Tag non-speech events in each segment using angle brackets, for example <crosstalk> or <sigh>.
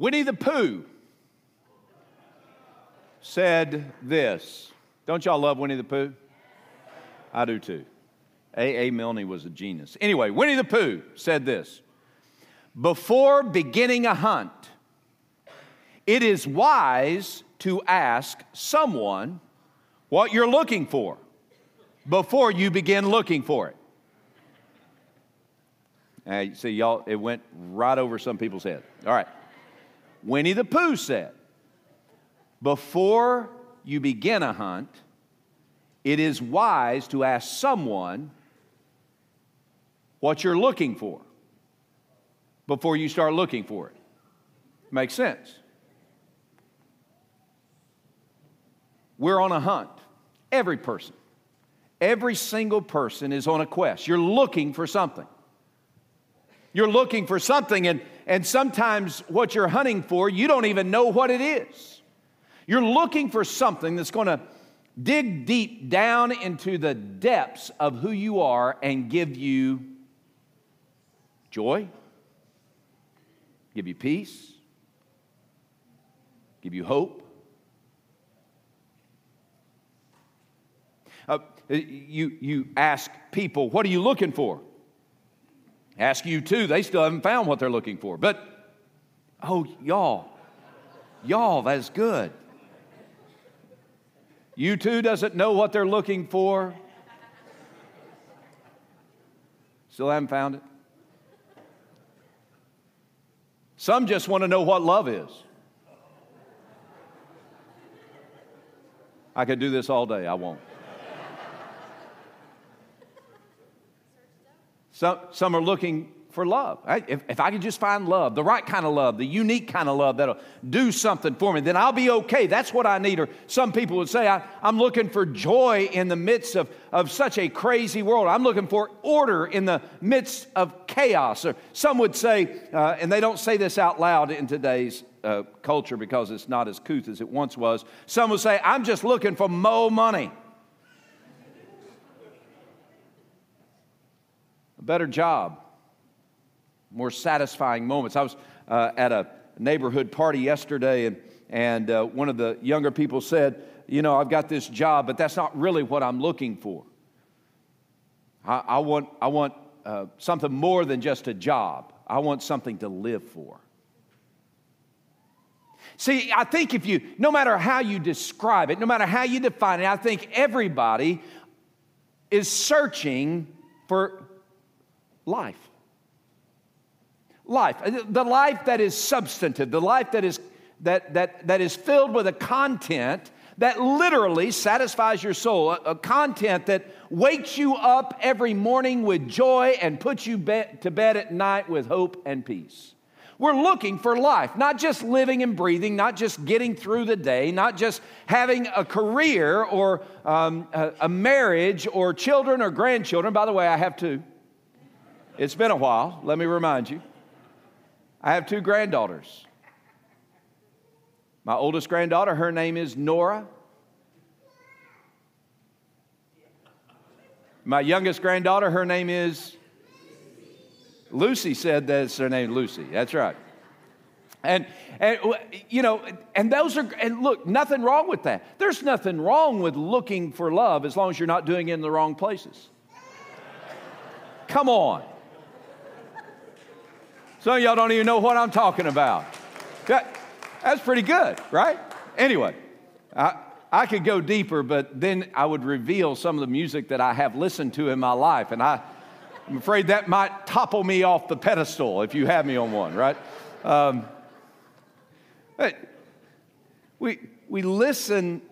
Winnie the Pooh said this. Don't y'all love Winnie the Pooh? I do too. A. A. Milne was a genius. Anyway, Winnie the Pooh said this Before beginning a hunt, it is wise to ask someone what you're looking for before you begin looking for it. Uh, see, y'all, it went right over some people's head. All right. Winnie the Pooh said, Before you begin a hunt, it is wise to ask someone what you're looking for before you start looking for it. Makes sense. We're on a hunt. Every person, every single person is on a quest. You're looking for something. You're looking for something, and, and sometimes what you're hunting for, you don't even know what it is. You're looking for something that's going to dig deep down into the depths of who you are and give you joy, give you peace, give you hope. Uh, you, you ask people, What are you looking for? Ask U2, they still haven't found what they're looking for. But, oh, y'all, y'all, that's good. U2 doesn't know what they're looking for. Still haven't found it. Some just want to know what love is. I could do this all day, I won't. Some, some are looking for love. If, if I could just find love, the right kind of love, the unique kind of love that'll do something for me, then I'll be okay. That's what I need. Or some people would say, I, am looking for joy in the midst of, of such a crazy world. I'm looking for order in the midst of chaos. Or some would say, uh, and they don't say this out loud in today's uh, culture because it's not as couth as it once was. Some would say, I'm just looking for mo money. A better job, more satisfying moments. I was uh, at a neighborhood party yesterday, and, and uh, one of the younger people said, You know, I've got this job, but that's not really what I'm looking for. I, I want, I want uh, something more than just a job, I want something to live for. See, I think if you, no matter how you describe it, no matter how you define it, I think everybody is searching for life. Life. The life that is substantive, the life that is, that, that, that is filled with a content that literally satisfies your soul, a, a content that wakes you up every morning with joy and puts you be- to bed at night with hope and peace. We're looking for life, not just living and breathing, not just getting through the day, not just having a career or um, a, a marriage or children or grandchildren. By the way, I have two. It's been a while, let me remind you. I have two granddaughters. My oldest granddaughter, her name is Nora. My youngest granddaughter, her name is Lucy, said that's her name, Lucy. That's right. And, and you know, and those are, and look, nothing wrong with that. There's nothing wrong with looking for love as long as you're not doing it in the wrong places. Come on. Some of y'all don't even know what I'm talking about. That, that's pretty good, right? Anyway, I, I could go deeper, but then I would reveal some of the music that I have listened to in my life, and I, I'm afraid that might topple me off the pedestal if you have me on one, right? Um, we, we listen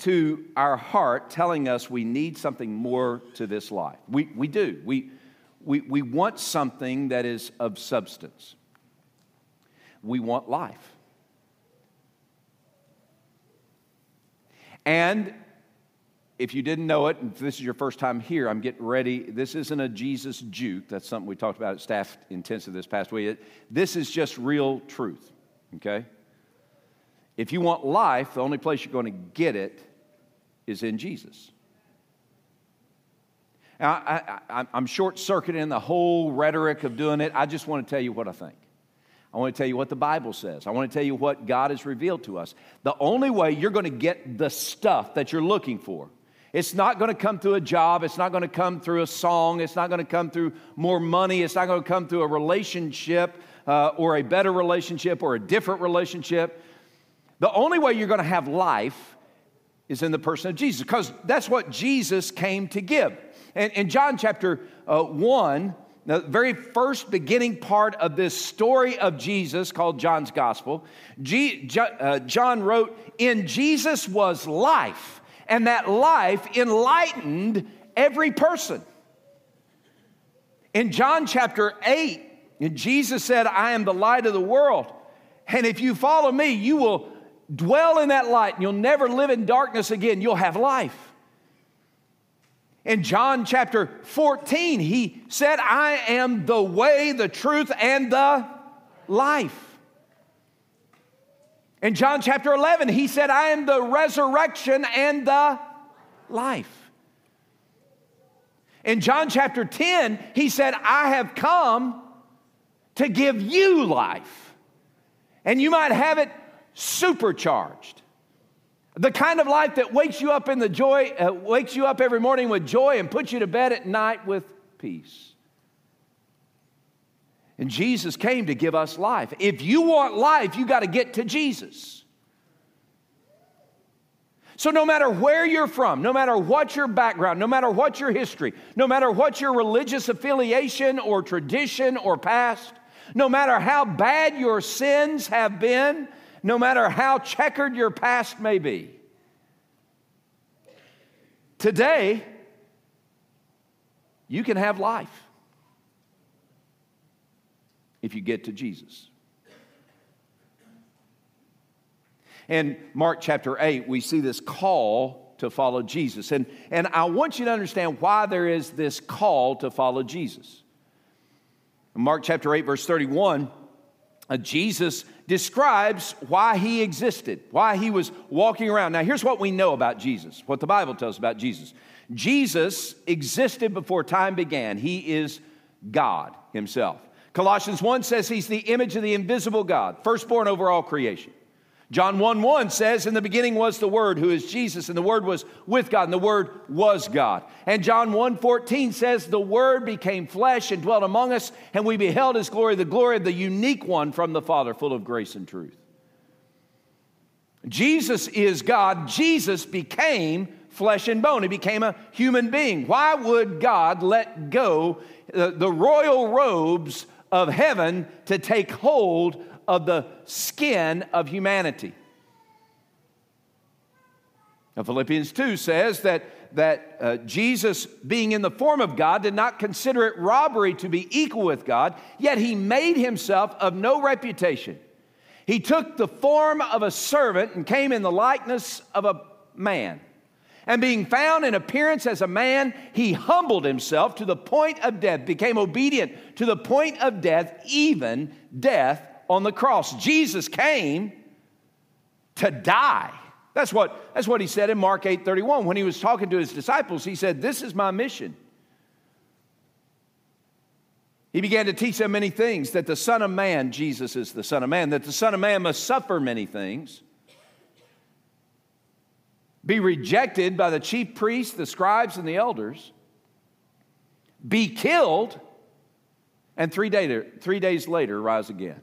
to our heart telling us we need something more to this life. We, we do. We, we, we want something that is of substance. We want life. And if you didn't know it, if this is your first time here, I'm getting ready. This isn't a Jesus juke. That's something we talked about at staff intensive this past week. This is just real truth, okay? If you want life, the only place you're going to get it is in Jesus. I, am short circuiting the whole rhetoric of doing it. I just want to tell you what I think. I want to tell you what the Bible says. I want to tell you what God has revealed to us. The only way you're going to get the stuff that you're looking for, it's not going to come through a job. It's not going to come through a song. It's not going to come through more money. It's not going to come through a relationship uh, or a better relationship or a different relationship. The only way you're going to have life is in the person of Jesus because that's what Jesus came to give. And in John chapter uh, 1, the very first beginning part of this story of Jesus called John's Gospel, G, uh, John wrote, In Jesus was life, and that life enlightened every person. In John chapter 8, Jesus said, I am the light of the world. And if you follow me, you will dwell in that light and you'll never live in darkness again. You'll have life. In John chapter 14, he said, I am the way, the truth, and the life. In John chapter 11, he said, I am the resurrection and the life. In John chapter 10, he said, I have come to give you life. And you might have it supercharged. The kind of life that wakes you up in the joy, uh, wakes you up every morning with joy and puts you to bed at night with peace. And Jesus came to give us life. If you want life, you got to get to Jesus. So, no matter where you're from, no matter what your background, no matter what your history, no matter what your religious affiliation or tradition or past, no matter how bad your sins have been, no matter how checkered your past may be. Today, you can have life if you get to Jesus. In Mark chapter 8, we see this call to follow Jesus. And, and I want you to understand why there is this call to follow Jesus. In Mark chapter 8, verse 31, uh, Uh, Jesus describes why he existed, why he was walking around. Now, here's what we know about Jesus, what the Bible tells about Jesus. Jesus existed before time began, he is God himself. Colossians 1 says he's the image of the invisible God, firstborn over all creation. John 1 1 says, In the beginning was the Word, who is Jesus, and the Word was with God, and the Word was God. And John 1 14 says, The Word became flesh and dwelt among us, and we beheld His glory, the glory of the unique one from the Father, full of grace and truth. Jesus is God. Jesus became flesh and bone. He became a human being. Why would God let go the royal robes of heaven to take hold of the skin of humanity. Now, Philippians 2 says that, that uh, Jesus, being in the form of God, did not consider it robbery to be equal with God, yet he made himself of no reputation. He took the form of a servant and came in the likeness of a man. And being found in appearance as a man, he humbled himself to the point of death, became obedient to the point of death, even death on the cross. Jesus came to die. That's what, that's what he said in Mark 8 31. When he was talking to his disciples, he said, This is my mission. He began to teach them many things that the Son of Man, Jesus is the Son of Man, that the Son of Man must suffer many things, be rejected by the chief priests, the scribes, and the elders, be killed, and three, day, three days later rise again.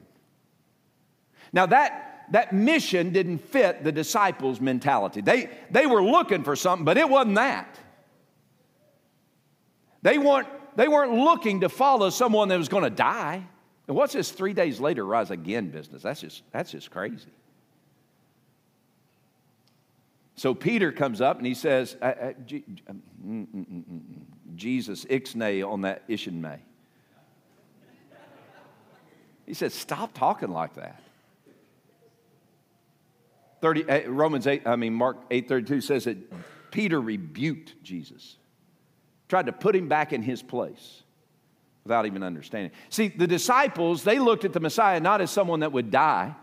Now, that, that mission didn't fit the disciples' mentality. They, they were looking for something, but it wasn't that. They weren't, they weren't looking to follow someone that was going to die. And what's this three days later rise again business? That's just, that's just crazy. So Peter comes up and he says, Jesus, ixnay on that ishin He said, Stop talking like that. 30, eh, Romans 8, I mean, Mark 8.32 says that Peter rebuked Jesus, tried to put him back in his place without even understanding. See, the disciples, they looked at the Messiah not as someone that would die.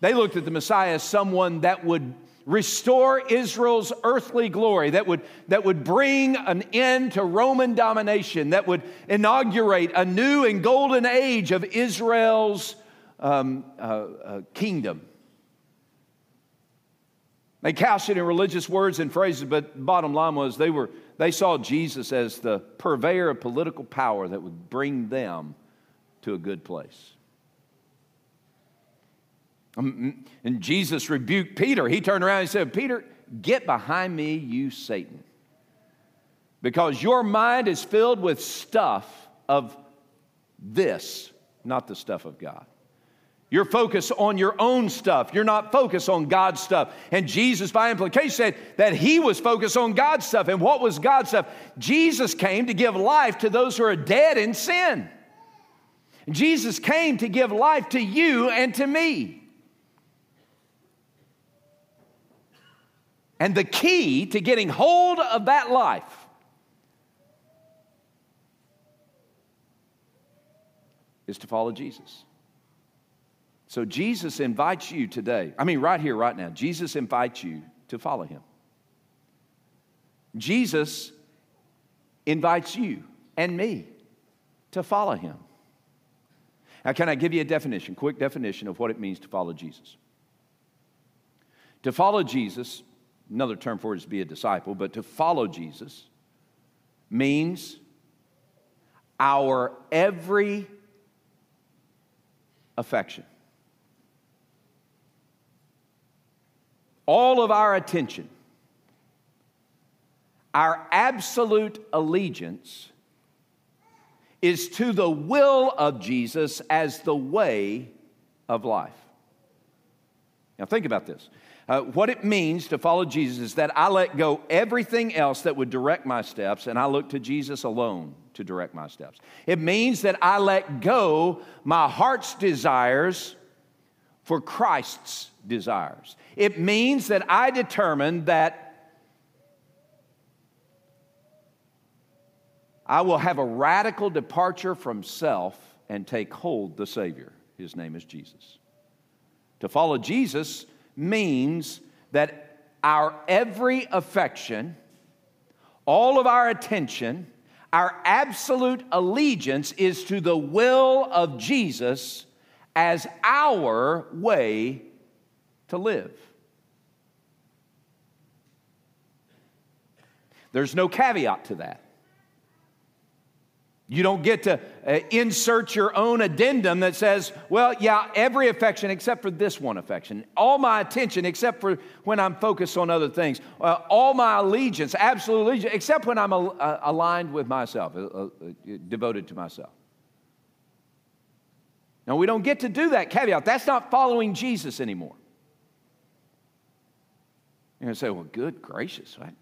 They looked at the Messiah as someone that would restore Israel's earthly glory, that would, that would bring an end to Roman domination, that would inaugurate a new and golden age of Israel's um, uh, uh, kingdom. They couched it in religious words and phrases, but bottom line was they, were, they saw Jesus as the purveyor of political power that would bring them to a good place. Um, and Jesus rebuked Peter. He turned around and said, Peter, get behind me, you Satan. Because your mind is filled with stuff of this, not the stuff of God. You're focused on your own stuff. You're not focused on God's stuff. And Jesus, by implication, said that he was focused on God's stuff. And what was God's stuff? Jesus came to give life to those who are dead in sin. Jesus came to give life to you and to me. And the key to getting hold of that life is to follow Jesus. So Jesus invites you today, I mean, right here, right now, Jesus invites you to follow him. Jesus invites you and me to follow him. Now, can I give you a definition, quick definition of what it means to follow Jesus? To follow Jesus another term for it is to be a disciple, but to follow Jesus means our every affection, all of our attention, our absolute allegiance is to the will of Jesus as the way of life. Now, think about this. Uh, what it means to follow Jesus is that I let go everything else that would direct my steps and I look to Jesus alone to direct my steps. It means that I let go my heart's desires for Christ's desires. It means that I determine that I will have a radical departure from self and take hold the Savior. His name is Jesus. To follow Jesus means that our every affection, all of our attention, our absolute allegiance is to the will of Jesus as our way to live. There's no caveat to that. You don't get to uh, insert your own addendum that says, well, yeah, every affection except for this one affection, all my attention except for when I'm focused on other things, uh, all my allegiance, absolute allegiance, except when I'm uh, aligned with myself, uh, devoted to myself. Now, we don't get to do that caveat. That's not following Jesus anymore. You're going to say, well, good gracious, right?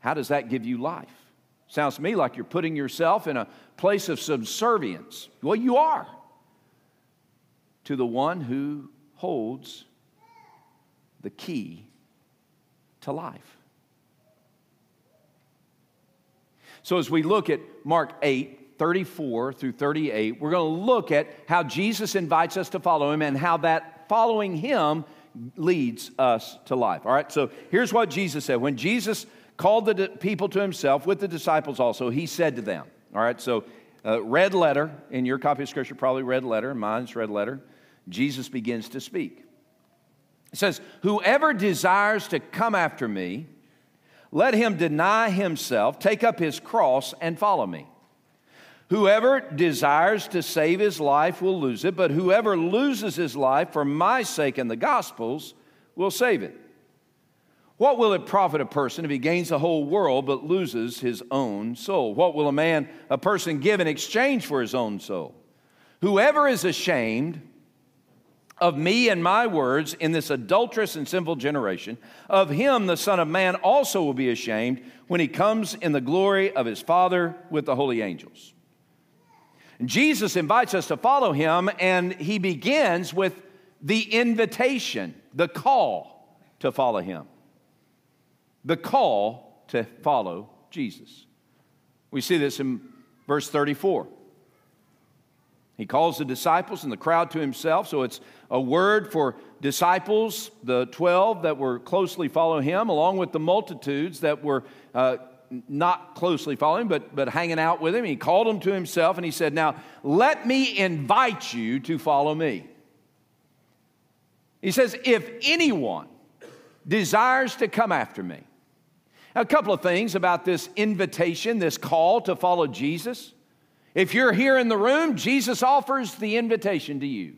How does that give you life? Sounds to me like you're putting yourself in a place of subservience. Well, you are to the one who holds the key to life. So, as we look at Mark 8, 34 through 38, we're going to look at how Jesus invites us to follow him and how that following him leads us to life. All right, so here's what Jesus said. When Jesus called the people to himself with the disciples also, he said to them, all right, so uh, red letter, in your copy of Scripture, probably red letter, mine's red letter, Jesus begins to speak. It says, Whoever desires to come after me, let him deny himself, take up his cross, and follow me. Whoever desires to save his life will lose it, but whoever loses his life for my sake and the gospel's will save it. What will it profit a person if he gains the whole world but loses his own soul? What will a man, a person give in exchange for his own soul? Whoever is ashamed of me and my words in this adulterous and sinful generation, of him the Son of Man also will be ashamed when he comes in the glory of his Father with the holy angels. Jesus invites us to follow him, and he begins with the invitation, the call to follow him the call to follow Jesus. We see this in verse 34. He calls the disciples and the crowd to himself, so it's a word for disciples, the 12 that were closely following him, along with the multitudes that were uh, not closely following, but, but hanging out with him. He called them to himself and he said, Now, let me invite you to follow me. He says, If anyone desires to come after me. A couple of things about this invitation, this call to follow Jesus. If you're here in the room, Jesus offers the invitation to you.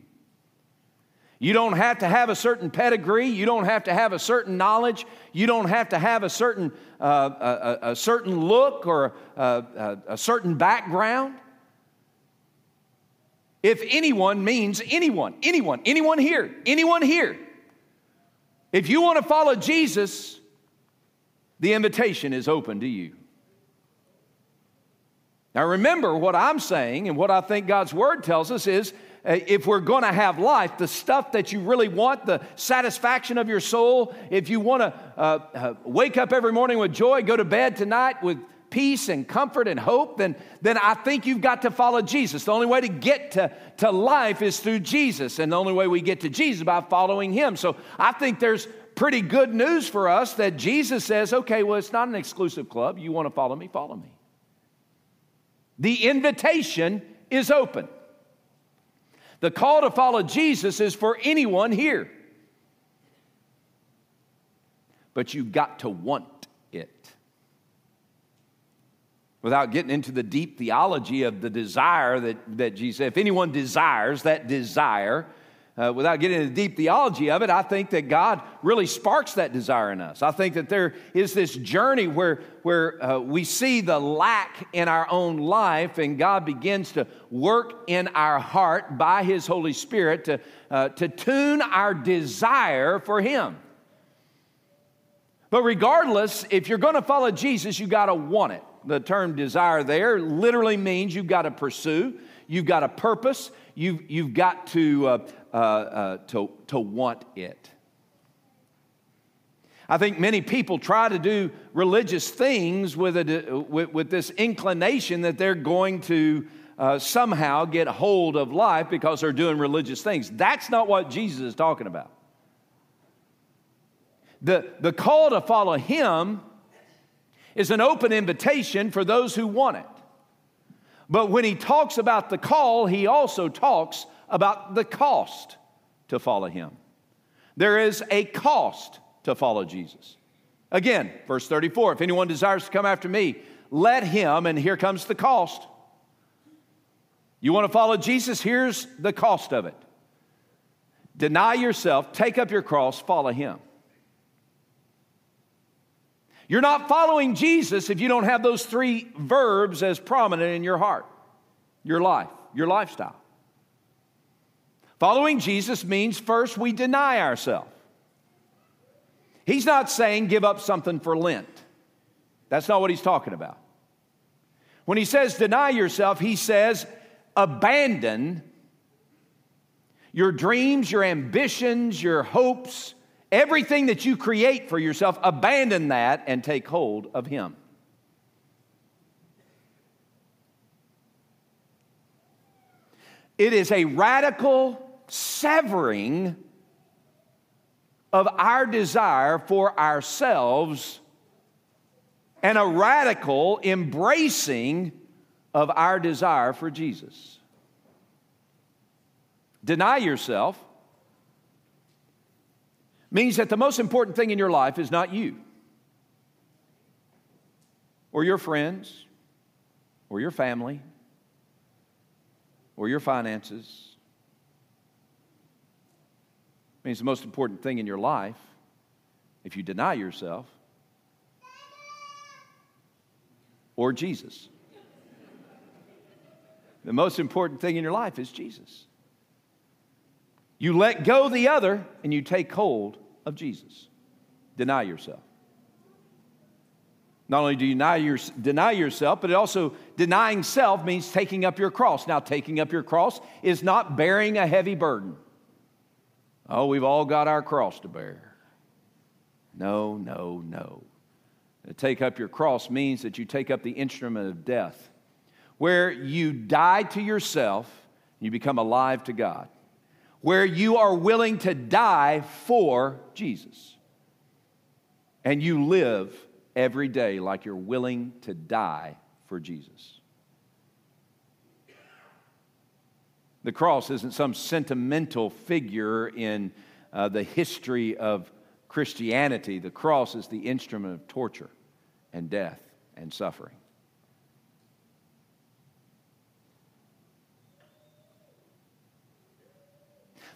You don't have to have a certain pedigree. You don't have to have a certain knowledge. You don't have to have a certain, uh, a, a, certain look or a, a, certain background. If anyone means anyone, anyone, anyone here, anyone here. If you want to follow Jesus, the invitation is open to you. Now, remember what I'm saying and what I think God's Word tells us is if we're going to have life, the stuff that you really want, the satisfaction of your soul, if you want to uh, uh, wake up every morning with joy, go to bed tonight with peace and comfort and hope, then, then I think you've got to follow Jesus. The only way to get to, to life is through Jesus, and the only way we get to Jesus by following Him. So I think there's pretty good news for us that Jesus says, okay, well, it's not an exclusive club. You want to follow me? Follow me. The invitation is open. The call to follow Jesus is for anyone here. But you've got to want it. Without getting into the deep theology of the desire that, that Jesus if anyone desires that desire, uh, without getting into the deep theology of it, I think that God really sparks that desire in us. I think that there is this journey where, where uh, we see the lack in our own life, and God begins to work in our heart by His Holy Spirit to, uh, to tune our desire for Him. But regardless, if you're going to follow Jesus, you got to want it. The term desire there literally means you've got to pursue, you've got a purpose, you've, you've got to, uh, uh, uh, to, to want it. I think many people try to do religious things with, a, with, with this inclination that they're going to uh, somehow get hold of life because they're doing religious things. That's not what Jesus is talking about. The, the call to follow Him is an open invitation for those who want it. But when He talks about the call, He also talks about the cost to follow him. There is a cost to follow Jesus. Again, verse 34 if anyone desires to come after me, let him, and here comes the cost. You want to follow Jesus? Here's the cost of it deny yourself, take up your cross, follow him. You're not following Jesus if you don't have those three verbs as prominent in your heart, your life, your lifestyle. Following Jesus means first we deny ourselves. He's not saying give up something for Lent. That's not what he's talking about. When he says deny yourself, he says abandon your dreams, your ambitions, your hopes, everything that you create for yourself, abandon that and take hold of him. It is a radical severing of our desire for ourselves and a radical embracing of our desire for Jesus. Deny yourself means that the most important thing in your life is not you or your friends or your family or your finances means the most important thing in your life, if you deny yourself, or Jesus. The most important thing in your life is Jesus. You let go the other and you take hold of Jesus. Deny yourself. Not only do you deny, your, deny yourself, but it also denying self means taking up your cross. Now, taking up your cross is not bearing a heavy burden. Oh, we've all got our cross to bear. No, no, no. To take up your cross means that you take up the instrument of death, where you die to yourself, you become alive to God, where you are willing to die for Jesus. And you live every day like you're willing to die for Jesus. The cross isn't some sentimental figure in uh, the history of Christianity, the cross is the instrument of torture and death and suffering.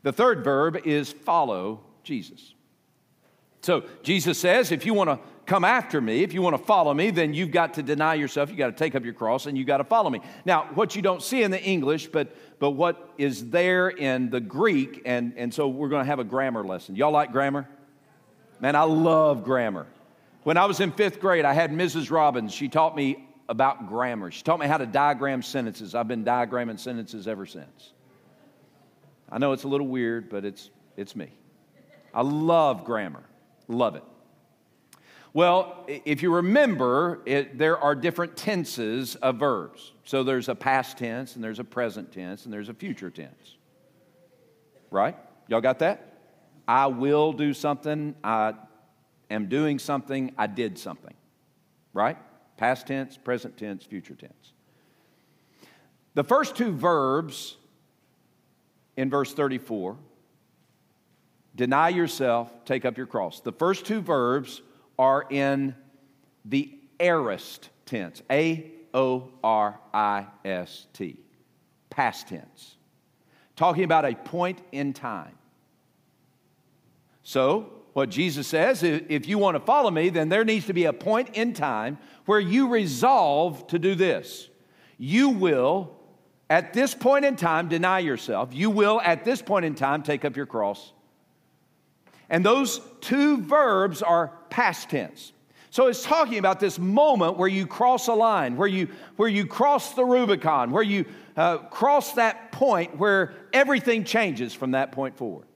The third verb is follow Jesus. So Jesus says, if you want to come after me, if you want to follow me, then you've got to deny yourself, you've got to take up your cross, and you've got to follow me. Now, what you don't see in the English, but but what is there in the Greek, and, and so we're going to have a grammar lesson. Y'all like grammar? Man, I love grammar. When I was in fifth grade, I had Mrs. Robbins. She taught me about grammar. She taught me how to diagram sentences. I've been diagramming sentences ever since. I know it's a little weird, but it's, it's me. I love grammar, love it. Well, if you remember, it, there are different tenses of verbs. So there's a past tense, and there's a present tense, and there's a future tense. Right? Y'all got that? I will do something, I am doing something, I did something. Right? Past tense, present tense, future tense. The first two verbs in verse 34 deny yourself, take up your cross. The first two verbs are in the aorist tense, A O R I S T, past tense, talking about a point in time. So, what Jesus says, if you want to follow me, then there needs to be a point in time where you resolve to do this. You will, at this point in time, deny yourself. You will, at this point in time, take up your cross and those two verbs are past tense. So it's talking about this moment where you cross a line, where you, where you cross the Rubicon, where you uh, cross that point where everything changes from that point forward.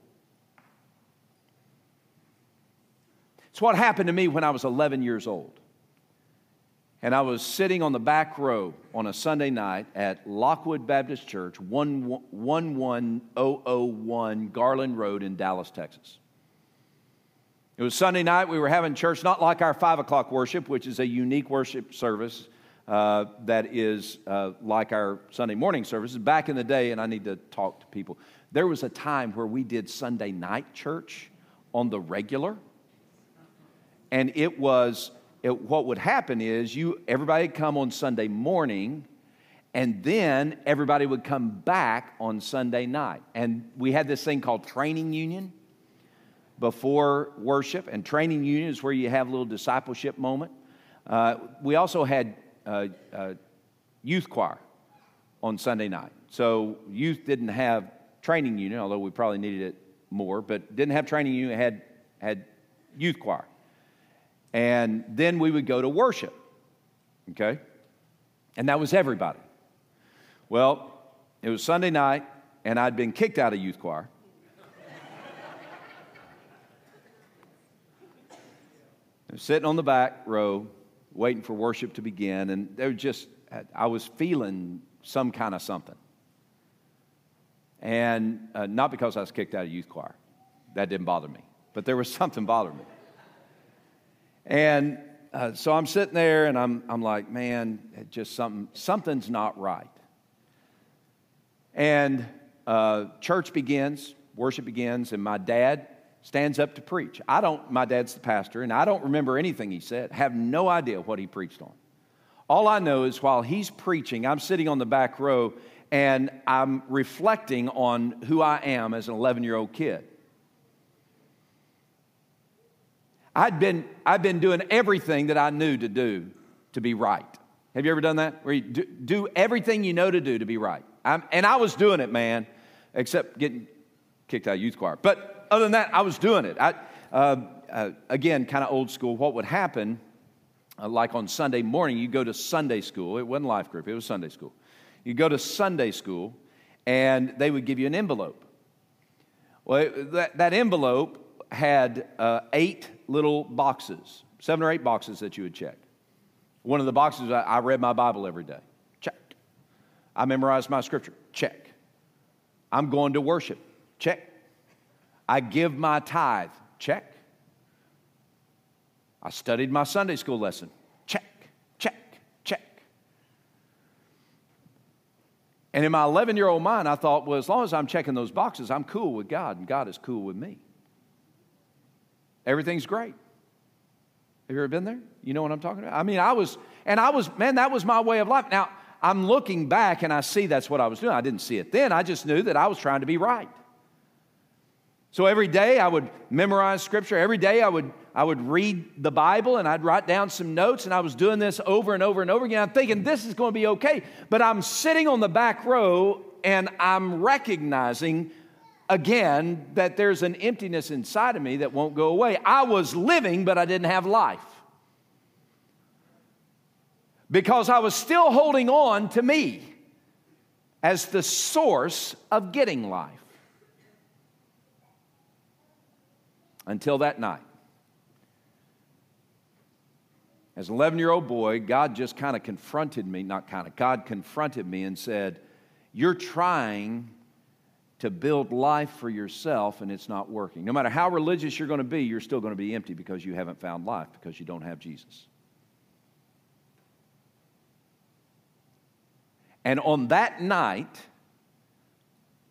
It's what happened to me when I was 11 years old. And I was sitting on the back row on a Sunday night at Lockwood Baptist Church, 11001 Garland Road in Dallas, Texas. It was Sunday night. We were having church, not like our five o'clock worship, which is a unique worship service uh, that is uh, like our Sunday morning services. Back in the day, and I need to talk to people, there was a time where we did Sunday night church on the regular. And it was, it, what would happen is you, everybody come on Sunday morning, and then everybody would come back on Sunday night. And we had this thing called training union before worship, and training union is where you have a little discipleship moment. Uh, we also had uh, uh, youth choir on Sunday night. So youth didn't have training union, although we probably needed it more, but didn't have training union, had, had youth choir. And then we would go to worship, okay? And that was everybody. Well, it was Sunday night, and I'd been kicked out of youth choir. Sitting on the back row, waiting for worship to begin, and there just, I was feeling some kind of something. And uh, not because I was kicked out of youth choir, that didn't bother me, but there was <laughs> something bothering me. And uh, so I'm sitting there and I'm, I'm like, man, just something, something's not right. And uh, church begins, worship begins, and my dad stands up to preach. I don't, my dad's the pastor, and I don't remember anything he said, have no idea what he preached on. All I know is while he's preaching, I'm sitting on the back row and I'm reflecting on who I am as an 11 year old kid. I'd been, I'd been doing everything that I knew to do to be right. Have you ever done that? Where you do, do everything you know to do to be right. I'm, and I was doing it, man, except getting kicked out of youth choir. But other than that, I was doing it. I, uh, uh, again, kind of old school. What would happen, uh, like on Sunday morning, you go to Sunday school. It wasn't life group, it was Sunday school. You go to Sunday school, and they would give you an envelope. Well, that, that envelope had uh, eight little boxes, seven or eight boxes that you would check. One of the boxes, I, I read my Bible every day. Check. I memorized my scripture. Check. I'm going to worship. Check. I give my tithe. Check. I studied my Sunday school lesson. Check, check, check. And in my 11 year old mind, I thought, well, as long as I'm checking those boxes, I'm cool with God, and God is cool with me. everything's great. Have you ever been there? You know what I'm talking about? I mean, I was, and I was, man, that was my way of life. Now, I'm looking back and I see that's what I was doing. I didn't see it then. I just knew that I was trying to be right. So every day I would memorize scripture. Every day I would, I would read the Bible and I'd write down some notes. And I was doing this over and over and over again. I'm thinking this is going to be okay. But I'm sitting on the back row and I'm recognizing again that there's an emptiness inside of me that won't go away. I was living, but I didn't have life. Because I was still holding on to me as the source of getting life. Until that night. As an 11 year old boy, God just kind of confronted me, not kind of, God confronted me and said, You're trying to build life for yourself and it's not working. No matter how religious you're going to be, you're still going to be empty because you haven't found life, because you don't have Jesus. And on that night,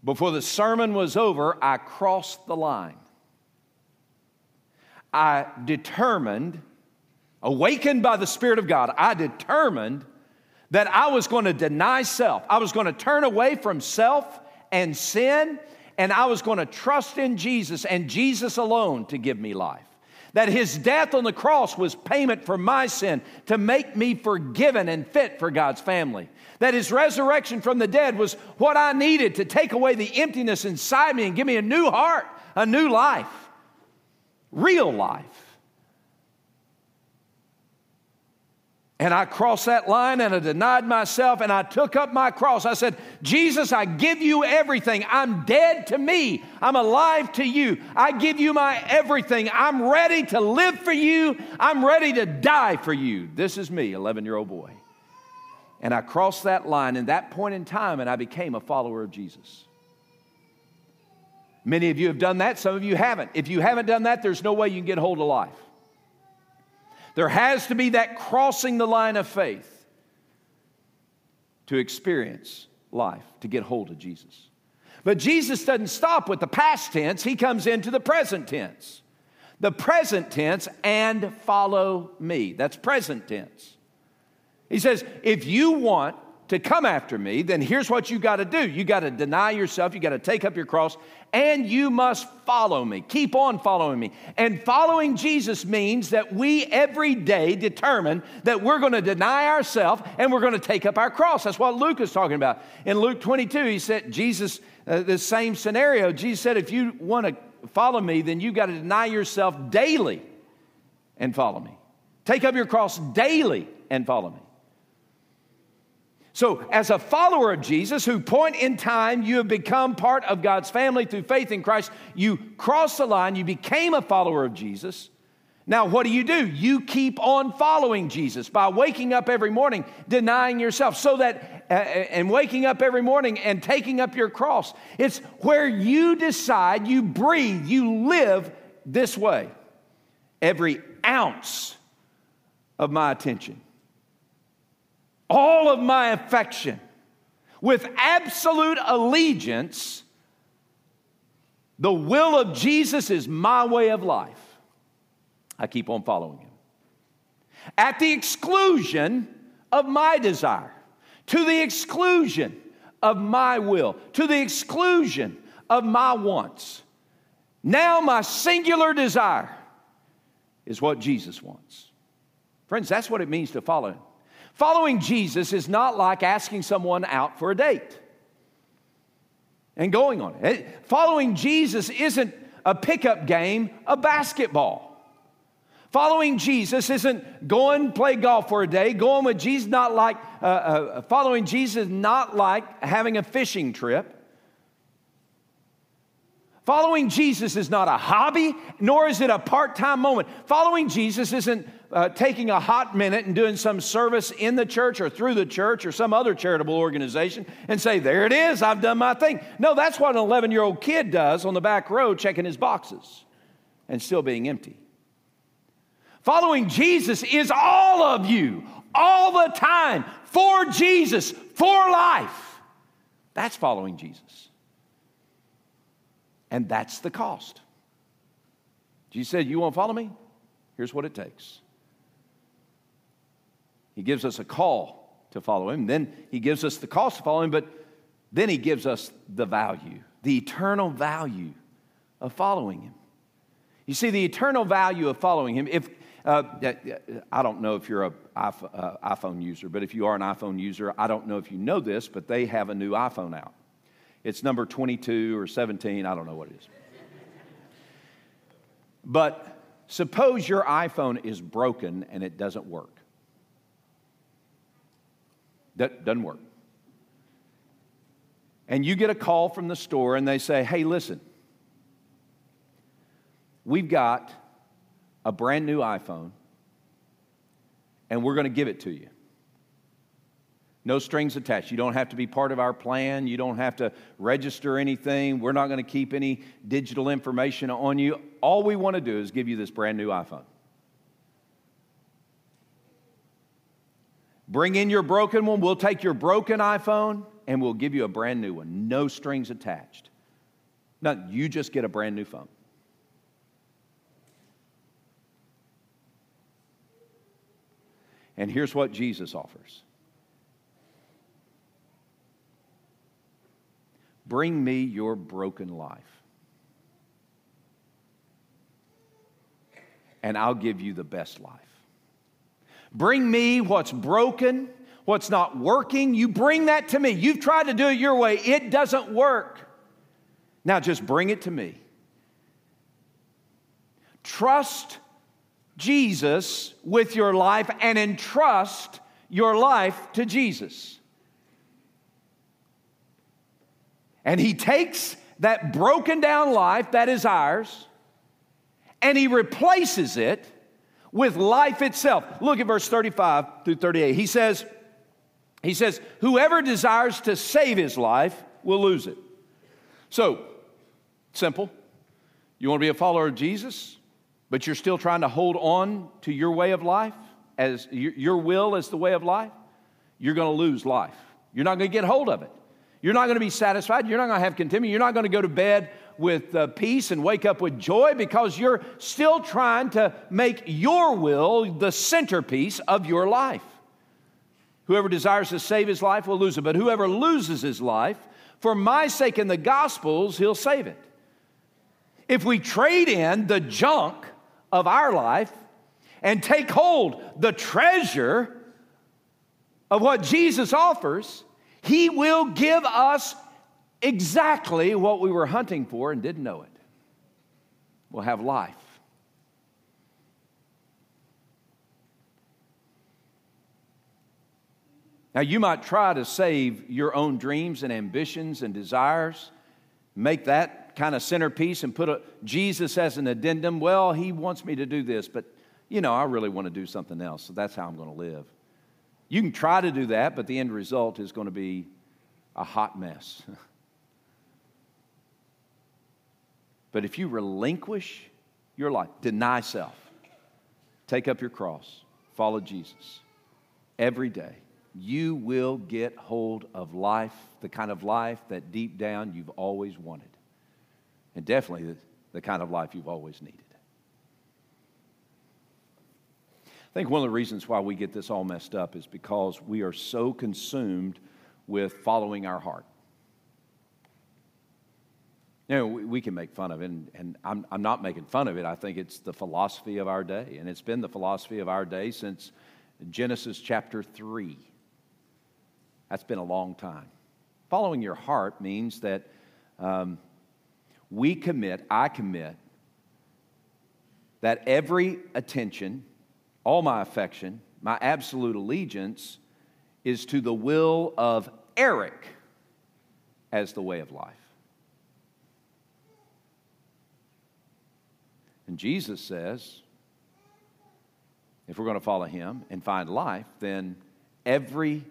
before the sermon was over, I crossed the line. I determined, awakened by the Spirit of God, I determined that I was going to deny self. I was going to turn away from self and sin, and I was going to trust in Jesus and Jesus alone to give me life. That his death on the cross was payment for my sin to make me forgiven and fit for God's family. That his resurrection from the dead was what I needed to take away the emptiness inside me and give me a new heart, a new life real life. And I crossed that line and I denied myself and I took up my cross. I said, Jesus, I give you everything. I'm dead to me. I'm alive to you. I give you my everything. I'm ready to live for you. I'm ready to die for you. This is me, 11 year old boy. And I crossed that line in that point in time and I became a follower of Jesus. Many of you have done that, some of you haven't. If you haven't done that, there's no way you can get hold of life. There has to be that crossing the line of faith to experience life, to get hold of Jesus. But Jesus doesn't stop with the past tense, he comes into the present tense. The present tense, and follow me. That's present tense. He says, if you want to come after me, then here's what you got to do. You got to deny yourself, you got to take up your cross, and you must follow me. Keep on following me. And following Jesus means that we every day determine that we're going to deny ourselves and we're going to take up our cross. That's what Luke is talking about. In Luke 22, he said, Jesus, uh, the same scenario, Jesus said, if you want to follow me, then you got to deny yourself daily and follow me. Take up your cross daily and follow me. So, as a follower of Jesus, who point in time you have become part of God's family through faith in Christ, you cross the line, you became a follower of Jesus. Now, what do you do? You keep on following Jesus by waking up every morning, denying yourself, so that, uh, uh and waking up every morning and taking up your cross. It's where you decide, you breathe, you live this way. Every ounce of my attention all of my affection, with absolute allegiance, the will of Jesus is my way of life. I keep on following him. At the exclusion of my desire, to the exclusion of my will, to the exclusion of my wants. Now, my singular desire is what Jesus wants. Friends, that's what it means to follow him. Following Jesus is not like asking someone out for a date and going on it. Following Jesus isn't a pickup game a basketball. Following Jesus isn't going play golf for a day. Going with Jesus not like uh, uh, following Jesus not like having a fishing trip. Following Jesus is not a hobby, nor is it a part time moment. Following Jesus isn't uh, taking a hot minute and doing some service in the church or through the church or some other charitable organization and say, There it is, I've done my thing. No, that's what an 11 year old kid does on the back row checking his boxes and still being empty. Following Jesus is all of you, all the time, for Jesus, for life. That's following Jesus. And that's the cost. Jesus said, You won't follow me? Here's what it takes. He gives us a call to follow him. Then he gives us the cost to follow him, but then he gives us the value, the eternal value of following him. You see, the eternal value of following him, if uh, I don't know if you're an uh, iPhone user, but if you are an iPhone user, I don't know if you know this, but they have a new iPhone out. It's number 22 or 17, I don't know what it is. But suppose your iPhone is broken and it doesn't work. That doesn't work. And you get a call from the store and they say, hey, listen, we've got a brand new iPhone and we're going to give it to you. No strings attached. You don't have to be part of our plan. You don't have to register anything. We're not going to keep any digital information on you. All we want to do is give you this brand new iPhone. Bring in your broken one. We'll take your broken iPhone and we'll give you a brand new one. No strings attached. No, you just get a brand new phone. And here's what Jesus offers Bring me your broken life, and I'll give you the best life. Bring me what's broken, what's not working. You bring that to me. You've tried to do it your way, it doesn't work. Now just bring it to me. Trust Jesus with your life and entrust your life to Jesus. And He takes that broken down life that is ours and He replaces it with life itself. Look at verse 35 through 38. He says, he says, whoever desires to save his life will lose it. So, simple. You want to be a follower of Jesus, but you're still trying to hold on to your way of life as your will as the way of life, you're going to lose life. You're not going to get hold of it. You're not going to be satisfied. You're not going to have contentment. You're not going to go to bed with uh, peace and wake up with joy because you're still trying to make your will the centerpiece of your life. Whoever desires to save his life will lose it, but whoever loses his life, for my sake in the Gospels, he'll save it. If we trade in the junk of our life and take hold the treasure of what Jesus offers, he will give us exactly what we were hunting for and didn't know it. We'll have life. Now, you might try to save your own dreams and ambitions and desires, make that kind of centerpiece and put a, Jesus as an addendum. Well, he wants me to do this, but you know, I really want to do something else, so that's how I'm going to live. You can try to do that, but the end result is going to be a hot mess. <laughs> But if you relinquish your life, deny self, take up your cross, follow Jesus every day, you will get hold of life, the kind of life that deep down you've always wanted. And definitely the, kind of life you've always needed. I think one of the reasons why we get this all messed up is because we are so consumed with following our heart. You know, we, we can make fun of it, and, and I'm, I'm not making fun of it. I think it's the philosophy of our day, and it's been the philosophy of our day since Genesis chapter 3. That's been a long time. Following your heart means that um, we commit, I commit, that every attention, all my affection, my absolute allegiance is to the will of Eric as the way of life. And Jesus says, if we're going to follow him and find life, then every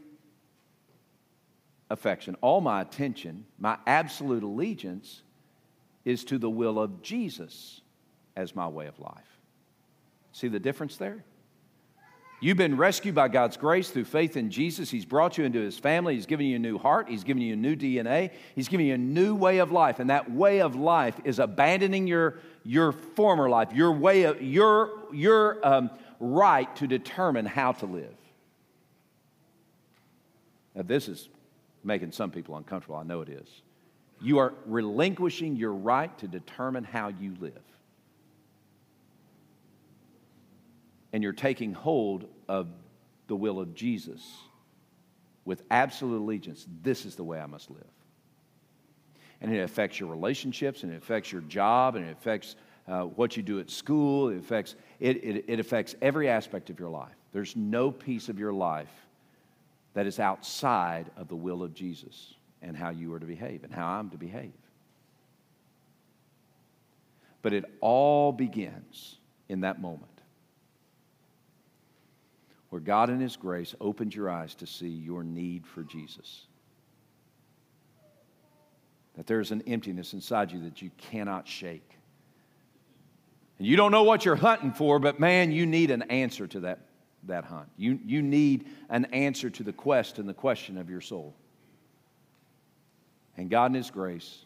affection, all my attention, my absolute allegiance is to the will of Jesus as my way of life. See the difference there? You've been rescued by God's grace through faith in Jesus. He's brought you into his family. He's given you a new heart. He's given you a new DNA. He's given you a new way of life. And that way of life is abandoning your, your former life, your way of your, your um, right to determine how to live. Now, this is making some people uncomfortable. I know it is. You are relinquishing your right to determine how you live. And you're taking hold of the will of Jesus with absolute allegiance, this is the way I must live. And it affects your relationships, and it affects your job, and it affects uh, what you do at school. It affects, it, it, it affects every aspect of your life. There's no piece of your life that is outside of the will of Jesus and how you are to behave and how I'm to behave. But it all begins in that moment where God in His grace opened your eyes to see your need for Jesus. That there's an emptiness inside you that you cannot shake. And you don't know what you're hunting for, but man, you need an answer to that, that hunt. You, you need an answer to the quest and the question of your soul. And God in His grace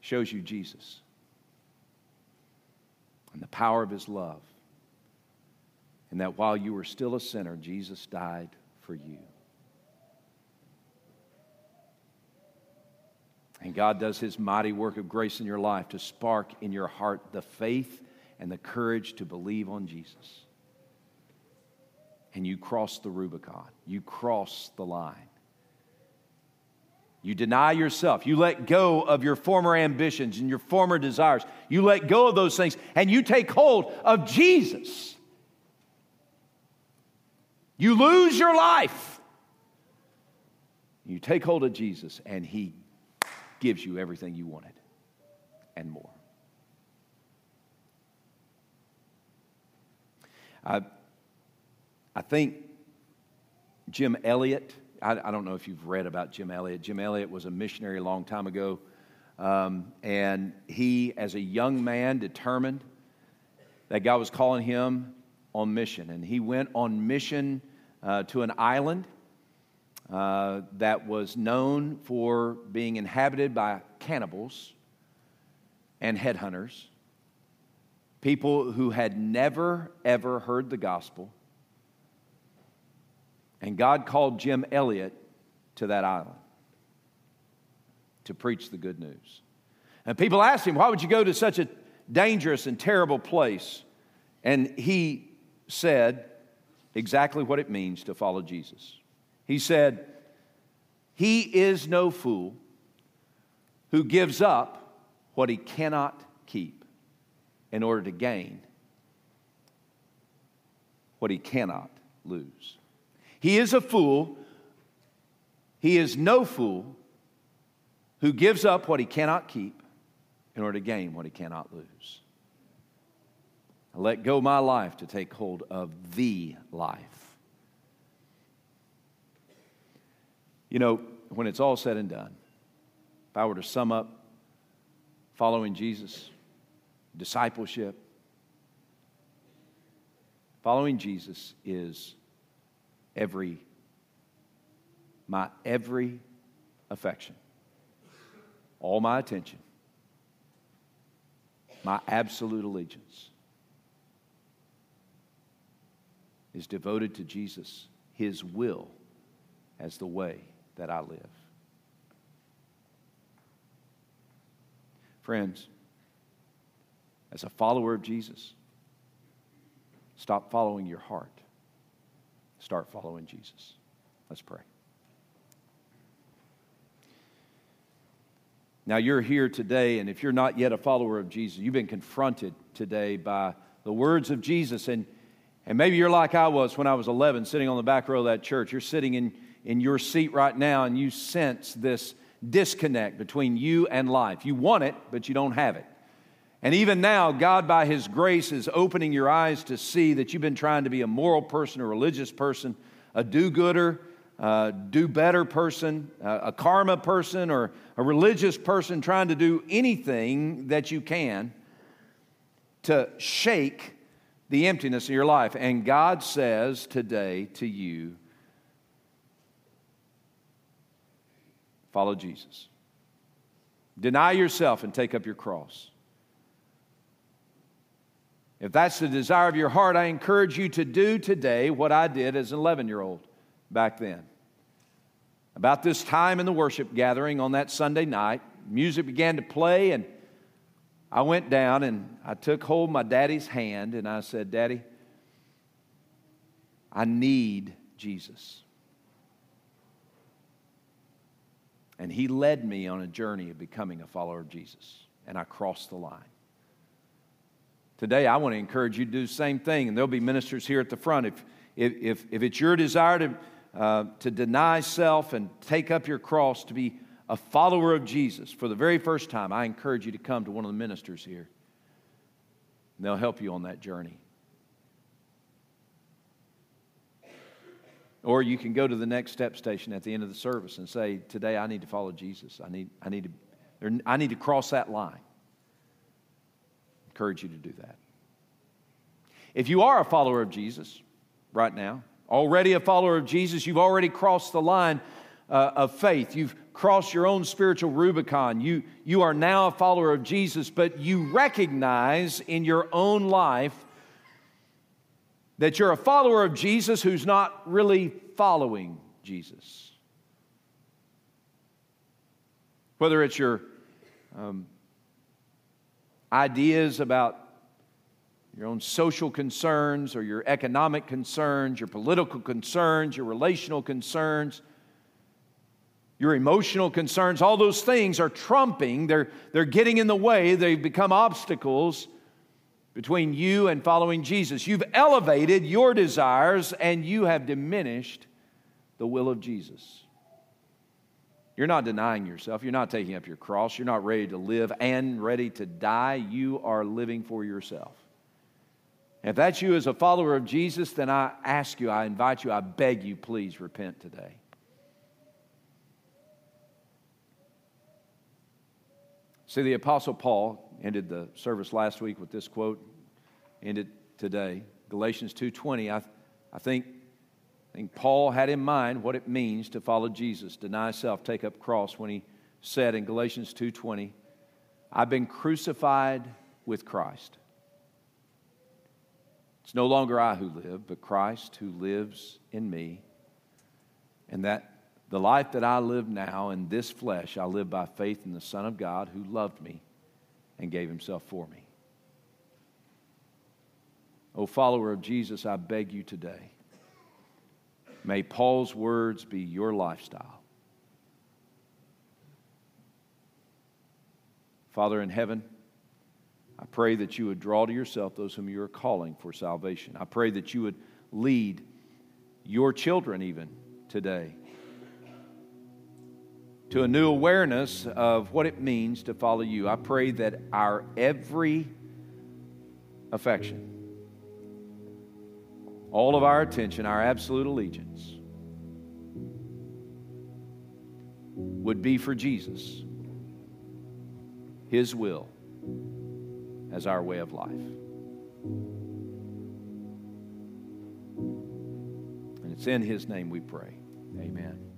shows you Jesus and the power of His love and that while you were still a sinner, Jesus died for you. And God does His mighty work of grace in your life to spark in your heart the faith and the courage to believe on Jesus. And you cross the Rubicon, you cross the line. You deny yourself. You let go of your former ambitions and your former desires. You let go of those things and you take hold of Jesus. You lose your life. You take hold of Jesus, and He gives you everything you wanted and more. I, I think Jim Elliot, I, I, don't know if you've read about Jim Elliot. Jim Elliot was a missionary a long time ago, um, and he, as a young man, determined that God was calling him on mission. And he went on mission uh, to an island uh, that was known for being inhabited by cannibals and headhunters, people who had never, ever heard the gospel. And God called Jim Elliot to that island to preach the good news. And people asked him, Why would you go to such a dangerous and terrible place? And he said exactly what it means to follow Jesus. He said, He is no fool who gives up what he cannot keep in order to gain what he cannot lose. He is a fool. He is no fool who gives up what he cannot keep in order to gain what he cannot lose. I let go my life to take hold of the life. You know, when it's all said and done, if I were to sum up following Jesus, discipleship, following Jesus is every, my every affection, all my attention, my absolute allegiance. Is devoted to Jesus, His will, as the way that I live. Friends, as a follower of Jesus, stop following your heart. Start following Jesus. Let's pray. Now, you're here today, and if you're not yet a follower of Jesus, you've been confronted today by the words of Jesus, and and maybe you're like I was when I was 11, sitting on the back row of that church. You're sitting in, in your seat right now, and you sense this disconnect between you and life. You want it, but you don't have it. And even now, God, by His grace, is opening your eyes to see that you've been trying to be a moral person, a religious person, a do gooder, a uh, do better person, uh, a karma person, or a religious person trying to do anything that you can to shake the emptiness in your life. And God says today to you, follow Jesus. Deny yourself and take up your cross. If that's the desire of your heart, I encourage you to do today what I did as an 11 year old back then. About this time in the worship gathering on that Sunday night, music began to play, and I went down and I took hold of my daddy's hand and I said, Daddy, I need Jesus. And he led me on a journey of becoming a follower of Jesus, and I crossed the line. Today, I want to encourage you to do the same thing, and there'll be ministers here at the front. If, if, if it's your desire to, uh, to deny self and take up your cross to be a follower of Jesus for the very first time, I encourage you to come to one of the ministers here. They'll help you on that journey. Or you can go to the next step station at the end of the service and say, Today I need to follow Jesus. I need, I need, to, I need to cross that line encourage you to do that. If you are a follower of Jesus right now, already a follower of Jesus, you've already crossed the line uh, of faith. You've crossed your own spiritual Rubicon. You, you are now a follower of Jesus, but you recognize in your own life that you're a follower of Jesus who's not really following Jesus. Whether it's your um, ideas about your own social concerns or your economic concerns, your political concerns, your relational concerns, your emotional concerns, all those things are trumping, they're, they're getting in the way, they've become obstacles between you and following Jesus. You've elevated your desires and you have diminished the will of Jesus. You're not denying yourself. You're not taking up your cross. You're not ready to live and ready to die. You are living for yourself. If that's you as a follower of Jesus, then I ask you, I invite you, I beg you, please repent today. See, the Apostle Paul ended the service last week with this quote, ended today. Galatians 2.20, I, I think I think Paul had in mind what it means to follow Jesus, deny self, take up cross when he said in Galatians 2:20, I've been crucified with Christ. It's no longer I who live, but Christ who lives in me. And that the life that I live now in this flesh, I live by faith in the Son of God who loved me and gave himself for me. O follower of Jesus, I beg you today May Paul's words be your lifestyle. Father in heaven, I pray that you would draw to yourself those whom you are calling for salvation. I pray that you would lead your children even today to a new awareness of what it means to follow you. I pray that our every affection, all of our attention, our absolute allegiance, would be for Jesus, His will, as our way of life. And it's in His name we pray. Amen.